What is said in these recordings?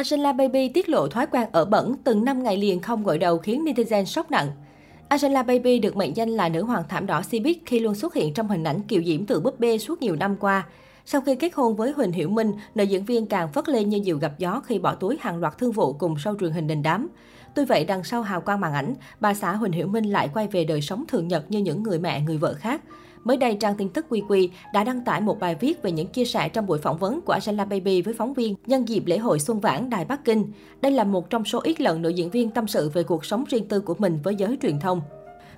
Angela Baby tiết lộ thói quen ở bẩn, từng 5 ngày liền không gội đầu khiến netizen sốc nặng. Angela Baby được mệnh danh là nữ hoàng thảm đỏ Cbiz khi luôn xuất hiện trong hình ảnh kiều diễm từ búp bê suốt nhiều năm qua. Sau khi kết hôn với Huỳnh Hiểu Minh, nữ diễn viên càng phất lên như diều gặp gió khi bỏ túi hàng loạt thương vụ cùng sau truyền hình đình đám. Tuy vậy, đằng sau hào quang màn ảnh, bà xã Huỳnh Hiểu Minh lại quay về đời sống thường nhật như những người mẹ, người vợ khác. Mới đây, trang tin tức QQ đã đăng tải một bài viết về những chia sẻ trong buổi phỏng vấn của Angela Baby với phóng viên nhân dịp lễ hội Xuân Vãn Đài Bắc Kinh. Đây là một trong số ít lần nữ diễn viên tâm sự về cuộc sống riêng tư của mình với giới truyền thông.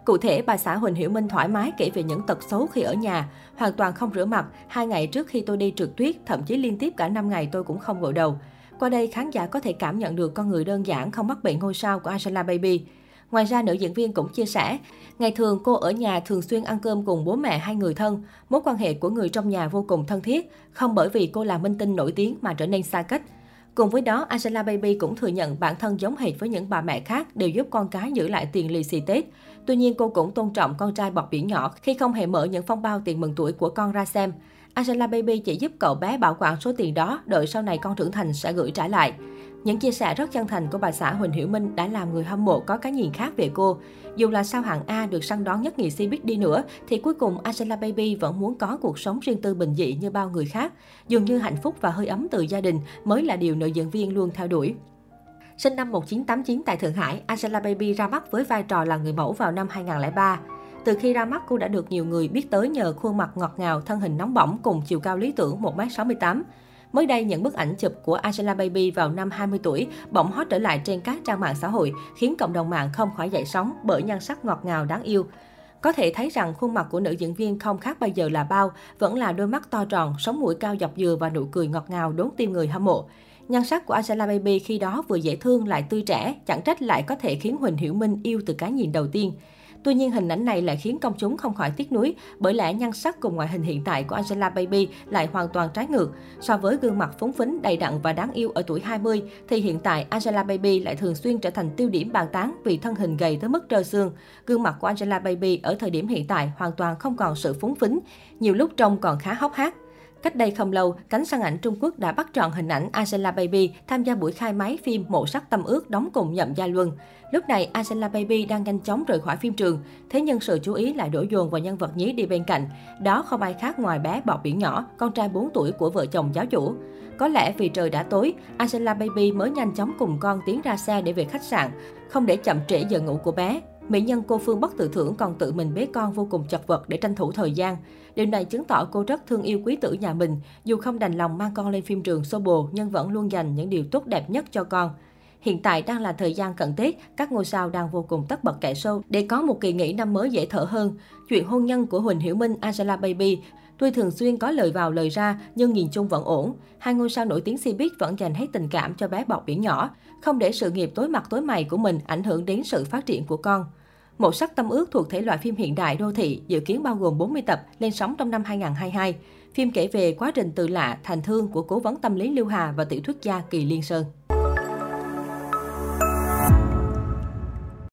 Cụ thể, bà xã Huỳnh Hiểu Minh thoải mái kể về những tật xấu khi ở nhà, hoàn toàn không rửa mặt. Hai ngày trước khi tôi đi trượt tuyết, thậm chí liên tiếp cả 5 ngày tôi cũng không gội đầu. Qua đây, khán giả có thể cảm nhận được con người đơn giản không mắc bệnh ngôi sao của Angela Baby. Ngoài ra, nữ diễn viên cũng chia sẻ, ngày thường cô ở nhà thường xuyên ăn cơm cùng bố mẹ hai người thân. Mối quan hệ của người trong nhà vô cùng thân thiết, không bởi vì cô là minh tinh nổi tiếng mà trở nên xa cách. Cùng với đó, Angela Baby cũng thừa nhận bản thân giống hệt với những bà mẹ khác đều giúp con cái giữ lại tiền lì xì Tết. Tuy nhiên, cô cũng tôn trọng con trai bọt biển nhỏ khi không hề mở những phong bao tiền mừng tuổi của con ra xem. Angela Baby chỉ giúp cậu bé bảo quản số tiền đó, đợi sau này con trưởng thành sẽ gửi trả lại. Những chia sẻ rất chân thành của bà xã Huỳnh Hiểu Minh đã làm người hâm mộ có cái nhìn khác về cô. Dù là sao hạng A được săn đón nhất ngày si biết đi nữa, thì cuối cùng Angela Baby vẫn muốn có cuộc sống riêng tư bình dị như bao người khác. Dường như hạnh phúc và hơi ấm từ gia đình mới là điều nữ diễn viên luôn theo đuổi. Sinh năm 1989 tại Thượng Hải, Angela Baby ra mắt với vai trò là người mẫu vào năm 2003. Từ khi ra mắt, cô đã được nhiều người biết tới nhờ khuôn mặt ngọt ngào, thân hình nóng bỏng cùng chiều cao lý tưởng 1m68. Mới đây, những bức ảnh chụp của Angela Baby vào năm 20 tuổi bỗng hot trở lại trên các trang mạng xã hội, khiến cộng đồng mạng không khỏi dậy sóng bởi nhan sắc ngọt ngào đáng yêu. Có thể thấy rằng khuôn mặt của nữ diễn viên không khác bây giờ là bao, vẫn là đôi mắt to tròn, sống mũi cao dọc dừa và nụ cười ngọt ngào đốn tim người hâm mộ. Nhan sắc của Angela Baby khi đó vừa dễ thương lại tươi trẻ, chẳng trách lại có thể khiến Huỳnh Hiểu Minh yêu từ cái nhìn đầu tiên. Tuy nhiên, hình ảnh này lại khiến công chúng không khỏi tiếc nuối, bởi lẽ nhan sắc cùng ngoại hình hiện tại của Angela Baby lại hoàn toàn trái ngược. So với gương mặt phúng phính, đầy đặn và đáng yêu ở tuổi 20, thì hiện tại Angela Baby lại thường xuyên trở thành tiêu điểm bàn tán vì thân hình gầy tới mức trơ xương. Gương mặt của Angela Baby ở thời điểm hiện tại hoàn toàn không còn sự phúng phính, nhiều lúc trông còn khá hốc hác. Cách đây không lâu, cánh săn ảnh Trung Quốc đã bắt trọn hình ảnh Angela Baby tham gia buổi khai máy phim Mộ sắc tâm ước đóng cùng Nhậm Gia Luân. Lúc này, Angela Baby đang nhanh chóng rời khỏi phim trường, thế nhưng sự chú ý lại đổ dồn vào nhân vật nhí đi bên cạnh. Đó không ai khác ngoài bé bọt biển nhỏ, con trai 4 tuổi của vợ chồng giáo chủ. Có lẽ vì trời đã tối, Angela Baby mới nhanh chóng cùng con tiến ra xe để về khách sạn, không để chậm trễ giờ ngủ của bé. Mỹ nhân cô Phương bất tự thưởng còn tự mình bế con vô cùng chật vật để tranh thủ thời gian. Điều này chứng tỏ cô rất thương yêu quý tử nhà mình, dù không đành lòng mang con lên phim trường xô bồ nhưng vẫn luôn dành những điều tốt đẹp nhất cho con. Hiện tại đang là thời gian cận Tết, các ngôi sao đang vô cùng tất bật kẻ sâu để có một kỳ nghỉ năm mới dễ thở hơn. Chuyện hôn nhân của Huỳnh Hiểu Minh, Angela Baby Tuy thường xuyên có lời vào lời ra, nhưng nhìn chung vẫn ổn. Hai ngôi sao nổi tiếng Cbiz vẫn dành hết tình cảm cho bé bọt biển nhỏ, không để sự nghiệp tối mặt tối mày của mình ảnh hưởng đến sự phát triển của con. Một sắc tâm ước thuộc thể loại phim hiện đại đô thị, dự kiến bao gồm 40 tập, lên sóng trong năm 2022. Phim kể về quá trình từ lạ thành thương của cố vấn tâm lý Lưu Hà và tiểu thuyết gia Kỳ Liên Sơn.